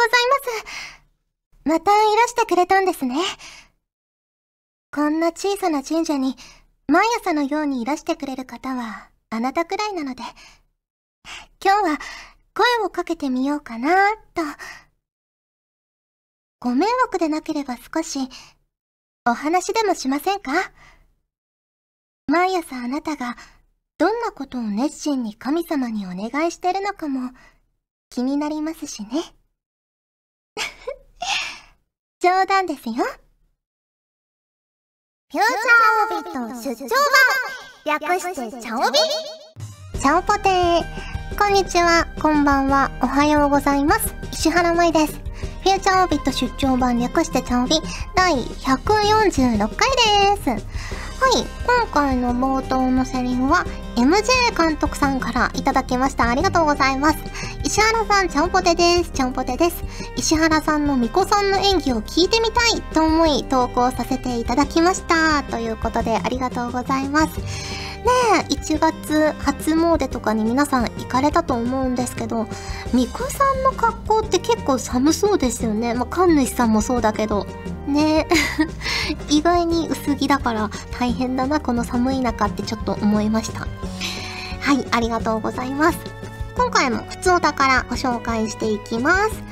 ございます。またいらしてくれたんですね。こんな小さな神社に毎朝のようにいらしてくれる方はあなたくらいなので、今日は声をかけてみようかなと。ご迷惑でなければ少しお話でもしませんか？毎朝あなたがどんなことを熱心に神様にお願いしてるのかも気になりますしね。冗談ですよ。フューチャーオビット出張版略してチャオビチャオポテーこんにちは、こんばんは、おはようございます。石原舞です。フューチャーオビット出張版略してチャオビ第146回です。はい、今回の冒頭のセリフは MJ 監督さんからいただきました。ありがとうございます。石原さん、ちゃんぽてです。ちゃんぽてです。石原さんの巫女さんの演技を聞いてみたいと思い投稿させていただきました。ということでありがとうございます。ねえ1月初詣とかに皆さん行かれたと思うんですけど、巫女さんの格好って結構寒そうですよね。まあ、神主さんもそうだけど。ねえ 意外に薄着だから大変だな、この寒い中ってちょっと思いました。はい、ありがとうございます。今回も普通お宝ご紹介していきます。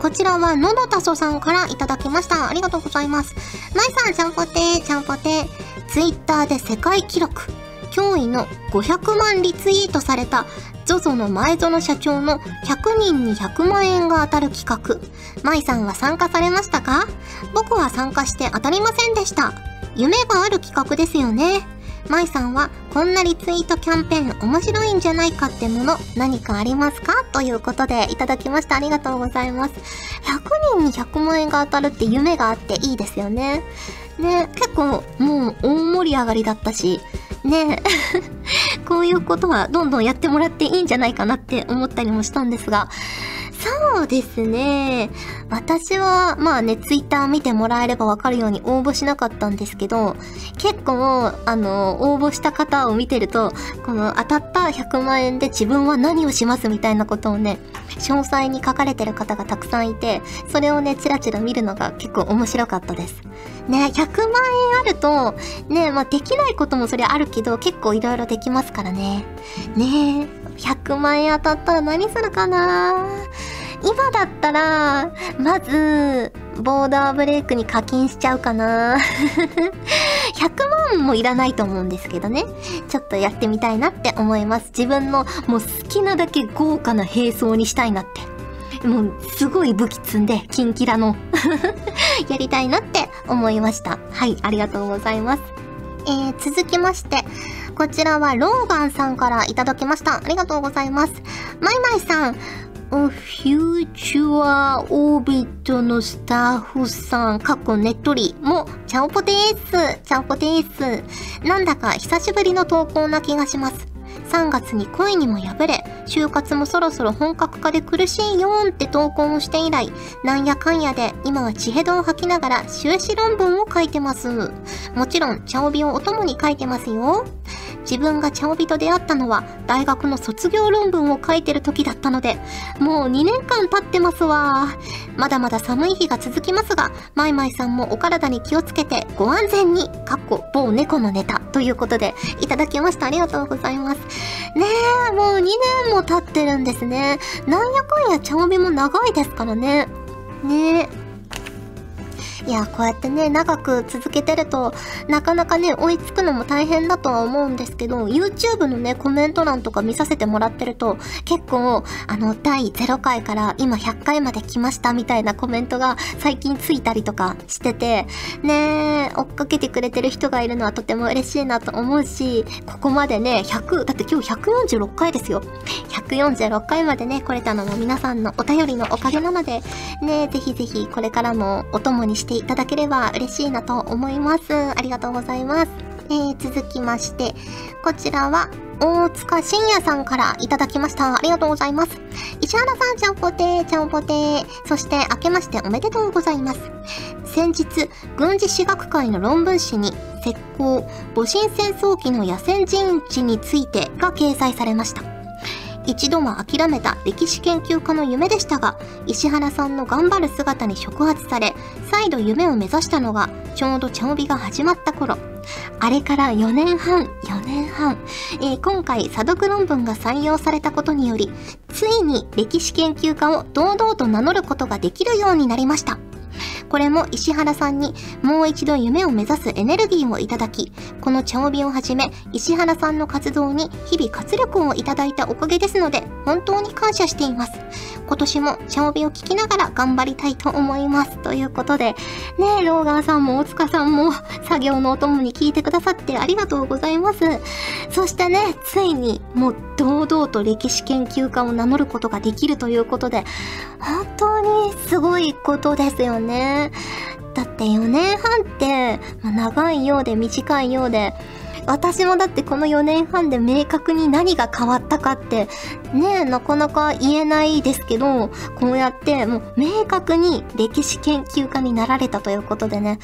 こちらは、ののたそさんからいただきました。ありがとうございます。まいさん、ちゃんぽてー、ちゃんぽてー。ツイッターで世界記録。驚異の500万リツイートされた ZOZO の前園社長の100人に100万円が当たる企画。舞さんは参加されましたか？僕は参加して当たりませんでした。夢がある企画ですよね。舞さんはこんなリツイートキャンペーン面白いんじゃないかってもの何かありますか？ということでいただきましたありがとうございます。100人に100万円が当たるって夢があっていいですよね。ね、結構もう大盛り上がりだったし、ね。こういうことはどんどんやってもらっていいんじゃないかなって思ったりもしたんですが、そうですね。私は、まあね、ツイッター見てもらえればわかるように応募しなかったんですけど、結構、あの、応募した方を見てると、この当たった100万円で自分は何をしますみたいなことをね、詳細に書かれてる方がたくさんいて、それをね、チラチラ見るのが結構面白かったです。ね、100万円あると、ね、まあできないこともそれあるけど、結構いろいろできますからね。ね100万円当たったら何するかな？今だったら、まず、ボーダーブレイクに課金しちゃうかな 100万もいらないと思うんですけどね。ちょっとやってみたいなって思います。自分のもう好きなだけ豪華な兵装にしたいなって。もうすごい武器積んで、キンキラの やりたいなって思いました。はい、ありがとうございます。えー、続きまして、こちらはローガンさんからいただきました。ありがとうございます。マイマイさん、フューチュアオービットのスタッフさん、過去ネットリも、チャオポです。チャオポです。なんだか久しぶりの投稿な気がします。3月に恋にも破れ、就活もそろそろ本格化で苦しいよーんって投稿をして以来、なんやかんやで今は地ヘドを吐きながら修士論文を書いてます。もちろん、茶帯をお供に書いてますよ。自分が茶帯と出会ったのは大学の卒業論文を書いてる時だったので、もう2年間経ってますわ。まだまだ寒い日が続きますが、マイマイさんもお体に気をつけてご安全に、かっこ某猫のネタということで、いただきました。ありがとうございます。ねえ、もう2年も経ってるんですね。なんやかんや茶帯も長いですからね。ねえ。いや、こうやってね、長く続けてると、なかなかね、追いつくのも大変だとは思うんですけど、YouTube のね、コメント欄とか見させてもらってると、結構、あの、第0回から今100回まで来ましたみたいなコメントが最近ついたりとかしてて、ね追っかけてくれてる人がいるのはとても嬉しいなと思うし、ここまでね、100、だって今日146回ですよ。146回までね、来れたのも皆さんのお便りのおかげなので、ね、ぜひぜひこれからもお供にしてていただければ嬉しいなと思います。ありがとうございます。えー、続きまして、こちらは、大塚信也さんからいただきました。ありがとうございます。石原さん、ちゃんぽてー、ちゃんぽて。そして、明けましておめでとうございます。先日、軍事史学会の論文誌に、石膏、戊辰戦争期の野戦陣地についてが掲載されました。一度は諦めた歴史研究家の夢でしたが、石原さんの頑張る姿に触発され、再度夢を目指したのが、ちょうど茶帯が始まった頃。あれから4年半、4年半、えー、今回査読論文が採用されたことにより、ついに歴史研究家を堂々と名乗ることができるようになりました。これも石原さんにもう一度夢を目指すエネルギーをいただき、この茶帯をはじめ石原さんの活動に日々活力をいただいたおかげですので、本当に感謝しています。今年も茶帯を聞きながら頑張りたいと思います。ということで、ねえ、ローガーさんも大塚さんも作業のお供に聞いてくださってありがとうございます。そしてね、ついにもう堂々と歴史研究家を名乗ることができるということで、本当にすごいことですよね。だって4年半って、まあ、長いようで短いようで、私もだってこの4年半で明確に何が変わったかってねなかなか言えないですけどこうやってもう明確に歴史研究家になられたということでね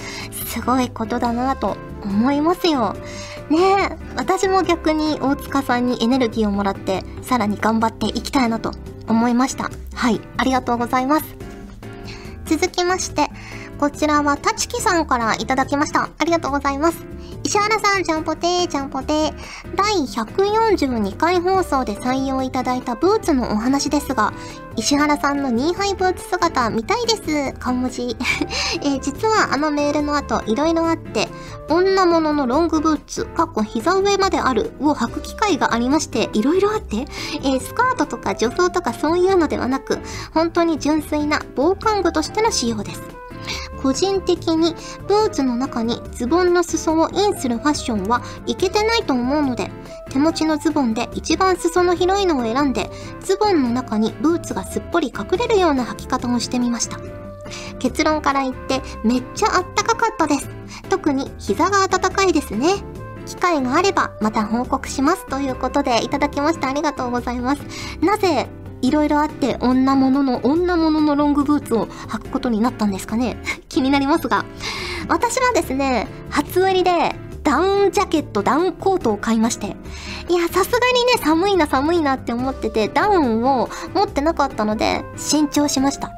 すごいことだなと思いますよ。ねえ私も逆に大塚さんにエネルギーをもらってさらに頑張っていきたいなと思いました。はいありがとうございます。続きましてこちらはたちきさんからいただきました。ありがとうございます。石原さん、ちゃんぽてー、ちゃんぽてー。第142回放送で採用いただいたブーツのお話ですが、石原さんのニーハイブーツ姿見たいです。顔文字。えー、実はあのメールの後、いろいろあって、女物のロングブーツ、かっこ膝上まであるを履く機会がありまして、いろいろあって、えー、スカートとか女装とかそういうのではなく、本当に純粋な防寒具としての仕様です。個人的にブーツの中にズボンの裾をインするファッションはいけてないと思うので、手持ちのズボンで一番裾の広いのを選んで、ズボンの中にブーツがすっぽり隠れるような履き方をしてみました。結論から言ってめっちゃあったかかったです。特に膝が暖かいですね。機会があればまた報告しますということでいただきましてありがとうございます。なぜいろいろあって女物の女物のロングブーツを履くことになったんですかね。気になりますが。私はですね初売りでダウンジャケットダウンコートを買いまして。いやさすがにね寒いな寒いなって思っててダウンを持ってなかったので新調しました。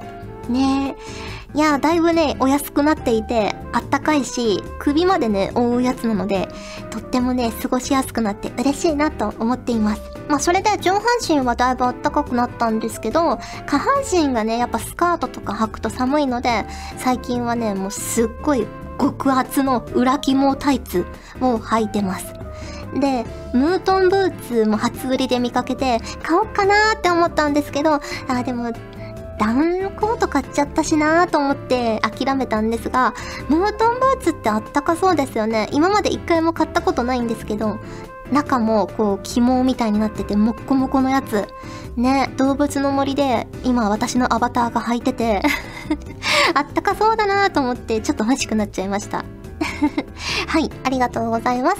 ねえ。いやだいぶねお安くなっていてあったかいし首までね覆うやつなのでとってもね過ごしやすくなって嬉しいなと思っています。まあそれで上半身はだいぶあったかくなったんですけど下半身がねやっぱスカートとか履くと寒いので最近はねもうすっごい極厚の裏肝タイツを履いてますで、ムートンブーツも初売りで見かけて買おうかなーって思ったんですけど、あ、でもダウンコート買っちゃったしなーと思って諦めたんですが、ムートンブーツってあったかそうですよね。今まで一回も買ったことないんですけど、中もこう肝みたいになっててもっこもこのやつ。ね、動物の森で今私のアバターが履いてて あったかそうだなと思ってちょっと欲しくなっちゃいました。はい、ありがとうございます。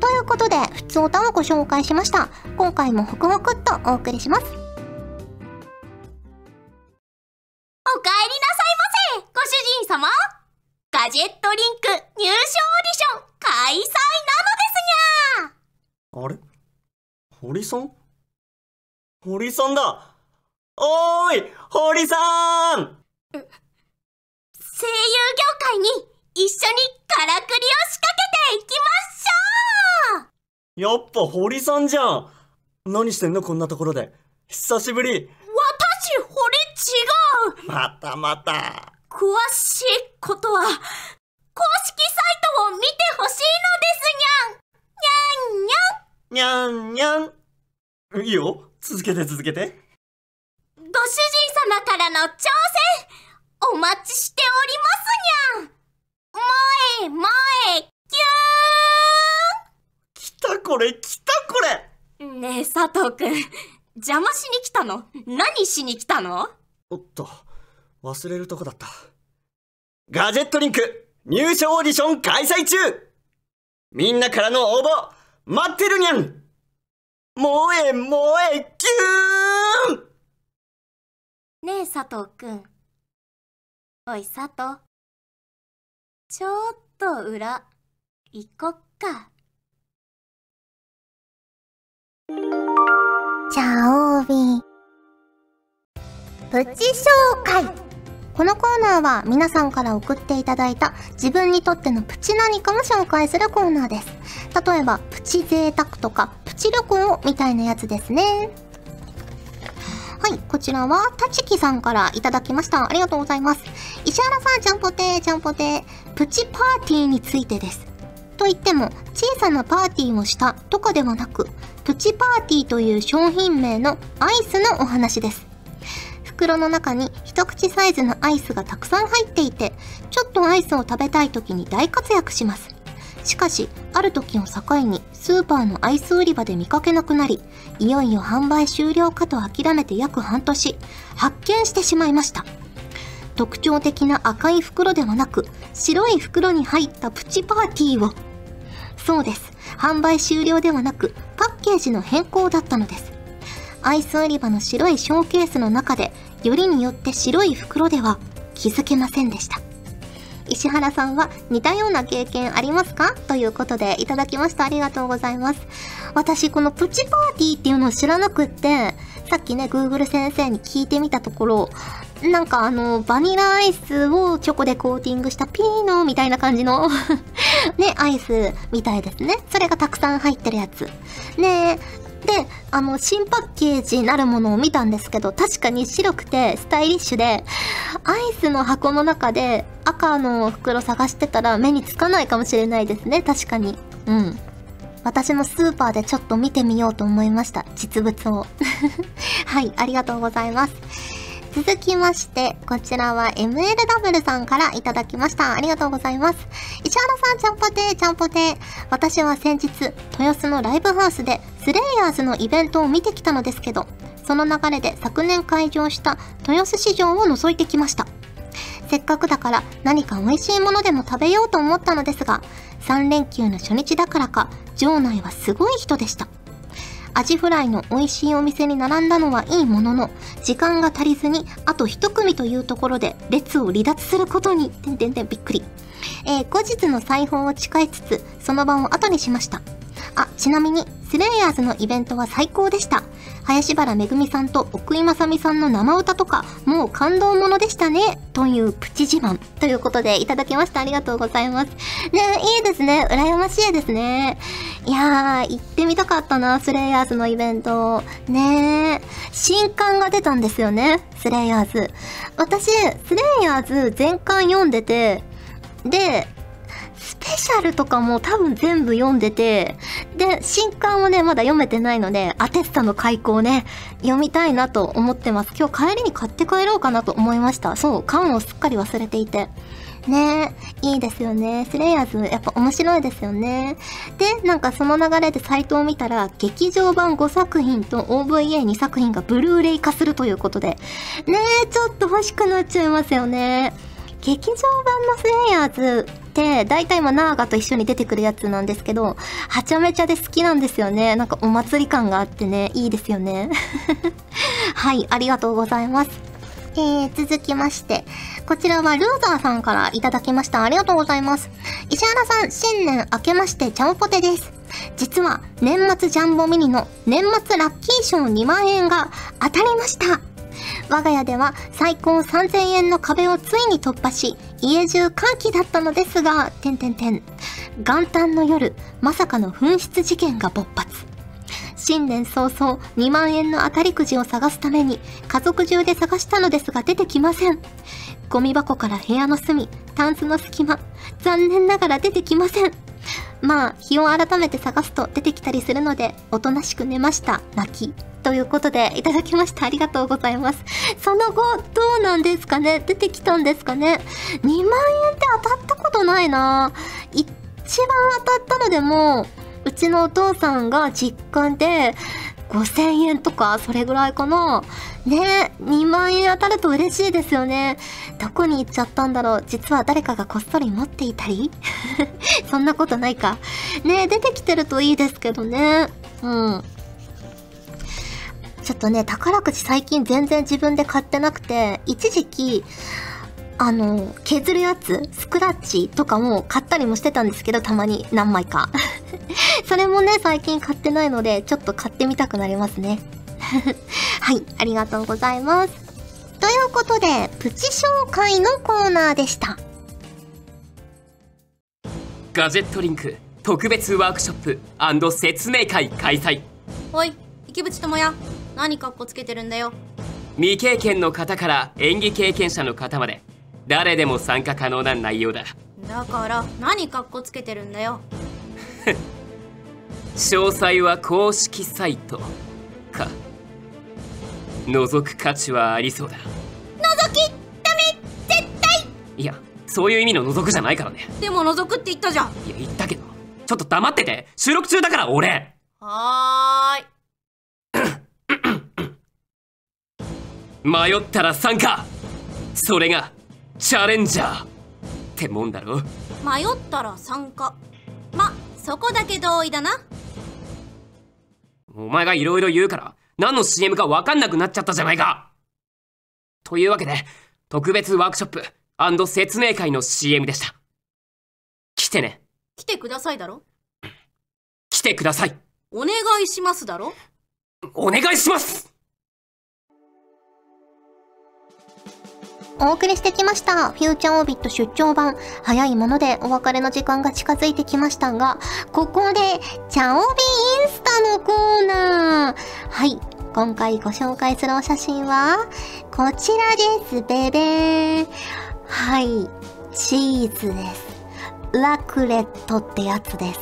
ということで、普通歌をご紹介しました。今回もホクホクっとお送りします。堀さん？堀さんだ。おーい堀さん！声優業界に一緒にからくりを仕掛けていきましょう！やっぱ堀さんじゃん。何してんのこんなところで。久しぶり。私堀違う！またまた。詳しいことは公式サイトを見てほしいのですにゃん。にゃんにゃん。にゃんいいよ。続けて続けて。ご主人様からの挑戦お待ちしておりますにゃん。萌え萌えキューン。来たこれ来たこれ。ねえ佐藤くん邪魔しに来たの？何しに来たの？おっと、忘れるとこだった。ガジェットリンク入賞オーディション開催中。みんなからの応募待ってるにゃん萌え萌えキューンねえ佐藤くん。おい佐藤。ちょっと裏、行こっか。チャオビプチ紹介このコーナーは皆さんから送っていただいた自分にとってのプチ何かも紹介するコーナーです。例えば、プチ贅沢とか、プチ旅行みたいなやつですね。はい、こちらは、たちきさんからいただきました。ありがとうございます。石原さん、ちゃんぽてー、ちゃんぽてー、プチパーティーについてです。と言っても、小さなパーティーをしたとかではなく、プチパーティーという商品名のアイスのお話です。袋の中に一口サイズのアイスがたくさん入っていて、ちょっとアイスを食べたい時に大活躍します。しかし、ある時を境にスーパーのアイス売り場で見かけなくなり、いよいよ販売終了かと諦めて約半年、発見してしまいました。特徴的な赤い袋ではなく、白い袋に入ったプチパーティーを。そうです。販売終了ではなく、パッケージの変更だったのです。アイス売り場の白いショーケースの中で、よりによって白い袋では気づけませんでした。石原さんは似たような経験ありますか？ということでいただきました。ありがとうございます。私、このプチパーティーっていうのを知らなくって、さっきね、Google 先生に聞いてみたところ、なんかあの、バニラアイスをチョコでコーティングしたピーノみたいな感じの ね、アイスみたいですね。それがたくさん入ってるやつ。ねで、あの、新パッケージなるものを見たんですけど、確かに白くてスタイリッシュで、アイスの箱の中で赤の袋探してたら目につかないかもしれないですね、確かに。うん。私もスーパーでちょっと見てみようと思いました、実物を。はい、ありがとうございます。続きまして、こちらは MLW さんからいただきました。ありがとうございます。石原さん、ちゃんぽてー、ちゃんぽてー。私は先日、豊洲のライブハウスで、スレイヤーズのイベントを見てきたのですけど、その流れで昨年開場した豊洲市場を覗いてきました。せっかくだから何か美味しいものでも食べようと思ったのですが、3連休の初日だからか、場内はすごい人でした。アジフライの美味しいお店に並んだのはいいものの、時間が足りずに、あと一組というところで列を離脱することに、てんてんてんびっくり。えー、後日の裁縫を誓いつつ、その場を後にしました。あ、ちなみに、スレイヤーズのイベントは最高でした。林原めぐみさんと奥井正美さんの生歌とか、もう感動ものでしたね。というプチ自慢。ということで、いただきました。ありがとうございます。ねいいですね。羨ましいですね。いやー、行ってみたかったな、スレイヤーズのイベント。ね新刊が出たんですよね。スレイヤーズ。私、スレイヤーズ全巻読んでて、で、ペシャルとかも多分全部読んでて、で、新刊をね、まだ読めてないので、アテスタの開講をね、読みたいなと思ってます。今日帰りに買って帰ろうかなと思いました。そう、缶をすっかり忘れていて。ねいいですよね。スレイヤーズ、やっぱ面白いですよね。で、なんかその流れでサイトを見たら、劇場版5作品と OVA2 作品がブルーレイ化するということで、ねえちょっと欲しくなっちゃいますよね。劇場版のスレイヤーズって、大体まあナーガと一緒に出てくるやつなんですけど、はちゃめちゃで好きなんですよね。なんかお祭り感があってね、いいですよね。はい、ありがとうございます。えー、続きまして、こちらはルーザーさんからいただきました。ありがとうございます。石原さん、新年明けましてちゃんぽてです。実は、年末ジャンボミニの年末ラッキー賞2万円が当たりました。我が家では最高3000円の壁をついに突破し、家中歓喜だったのですが、てんてんてん。元旦の夜、まさかの紛失事件が勃発。新年早々2万円の当たりくじを探すために家族中で探したのですが出てきません。ゴミ箱から部屋の隅、タンスの隙間、残念ながら出てきません。まあ、日を改めて探すと出てきたりするので、おとなしく寝ました。泣き。ということで、いただきました。ありがとうございます。その後、どうなんですかね？出てきたんですかね ?2 万円って当たったことないな一番当たったのでも、うちのお父さんが実家で、5000円とか、それぐらいかな。ね2万円当たると嬉しいですよね。どこに行っちゃったんだろう。実は誰かがこっそり持っていたり そんなことないか。ね出てきてるといいですけどね。うん。ちょっとね、宝くじ最近全然自分で買ってなくて、一時期、あの、削るやつ、スクラッチとかも買ったりもしてたんですけど、たまに何枚か。それもね、最近買ってないので、ちょっと買ってみたくなりますね。はい、ありがとうございます。ということで、プチ紹介のコーナーでした。ガジェットリンク特別ワークショップ説明会開催おい池淵智也何かっこつけてるんだよ未経験の方から演技経験者の方まで誰でも参加可能な内容だ。だから何かっこつけてるんだよ。詳細は公式サイトか。覗く価値はありそうだ。覗きダメ絶対！いやそういう意味の覗くじゃないからね。でも覗くって言ったじゃん。いや言ったけど。ちょっと黙ってて。収録中だから俺。はーい。迷ったら参加。それがチャレンジャーってもんだろ？迷ったら参加。まそこだけ同意だな。お前がいろいろ言うから何の CM か分かんなくなっちゃったじゃないか。というわけで特別ワークショップ説明会の CM でした。来てね。来てくださいだろ？来てください。お願いしますだろ？お願いしますお送りしてきました。フューチャーオービット出張版。早いものでお別れの時間が近づいてきましたが、ここで、チャオビインスタのコーナー。はい。今回ご紹介するお写真は、こちらです。ベベー。はい。チーズです。ラクレットってやつです。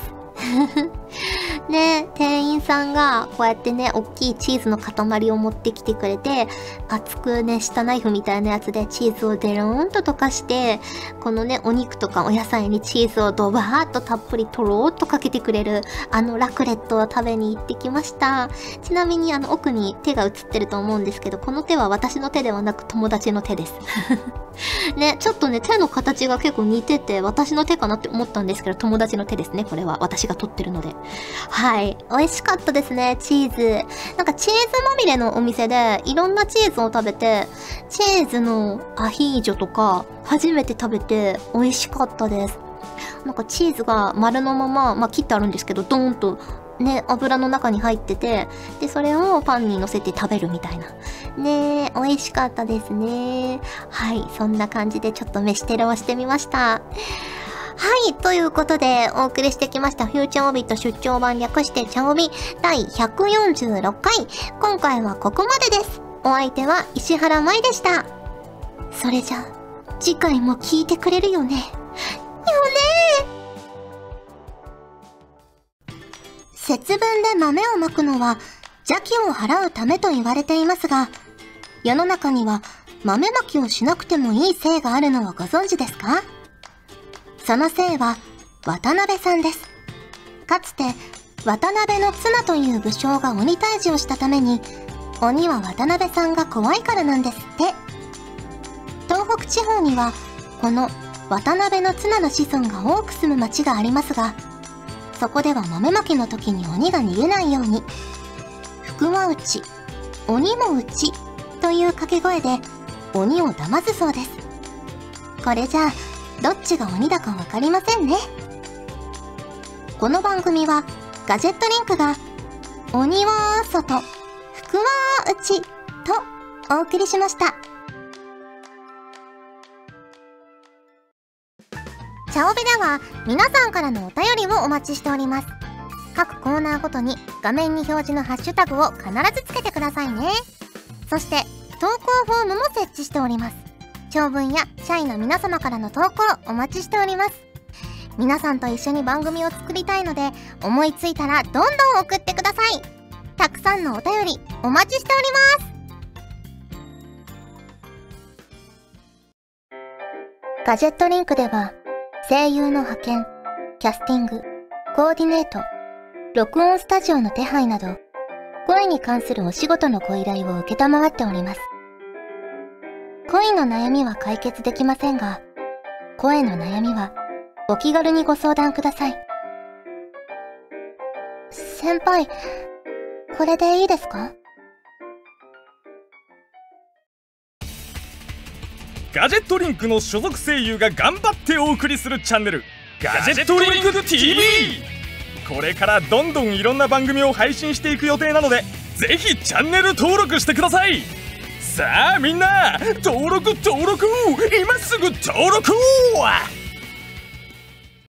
ね、店員さんがこうやってね、大きいチーズの塊を持ってきてくれて、厚くね、下ナイフみたいなやつでチーズをデローンと溶かして、このね、お肉とかお野菜にチーズをドバーっとたっぷりとろーっとかけてくれる、あのラクレットを食べに行ってきました。ちなみにあの奥に手が映ってると思うんですけど、この手は私の手ではなく友達の手です。ね、ちょっとね、手の形が結構似てて、私の手かなって思ったんですけど、友達の手ですね、これは。私が撮ってるので。は。はい美味しかったですね、チーズ。なんかチーズまみれのお店で、いろんなチーズを食べて、チーズのアヒージョとか、初めて食べて美味しかったです。なんかチーズが丸のまま、まあ切ってあるんですけど、ドーンとね、油の中に入ってて、で、それをパンに乗せて食べるみたいな。ね美味しかったですね。はい、そんな感じでちょっと飯テロをしてみました。はい、ということで、お送りしてきました、フューチャーオビット出張版略してチャオビ第146回。今回はここまでです。お相手は石原舞でした。それじゃ、次回も聞いてくれるよね。よね節分で豆をまくのは邪気を払うためと言われていますが、世の中には豆まきをしなくてもいい性があるのをご存知ですか？その姓は渡辺さんです。かつて渡辺の綱という武将が鬼退治をしたために鬼は渡辺さんが怖いからなんですって。東北地方にはこの渡辺の綱の子孫が多く住む町がありますが、そこでは豆まきの時に鬼が逃げないように、福は内、鬼も内という掛け声で鬼を騙すそうです。これじゃあ、どっちが鬼だかわかりませんね。この番組は、ガジェットリンクが、鬼は外、福は内とお送りしました。チャオベでは皆さんからのお便りをお待ちしております。各コーナーごとに画面に表示のハッシュタグを必ずつけてくださいね。そして、投稿フォームも設置しております。長文や社員の皆様からの投稿お待ちしております。皆さんと一緒に番組を作りたいので、思いついたらどんどん送ってください。たくさんのお便りお待ちしております。ガジェットリンクでは、声優の派遣、キャスティング、コーディネート、録音スタジオの手配など、声に関するお仕事のご依頼を受けたまわっております。恋の悩みは解決できませんが、声の悩みはお気軽にご相談ください。先輩、これでいいですか？ガジェットリンクの所属声優が頑張ってお送りするチャンネルガジェットリンク TV これからどんどんいろんな番組を配信していく予定なのでぜひチャンネル登録してください。さあみんな登録登録。今すぐ登録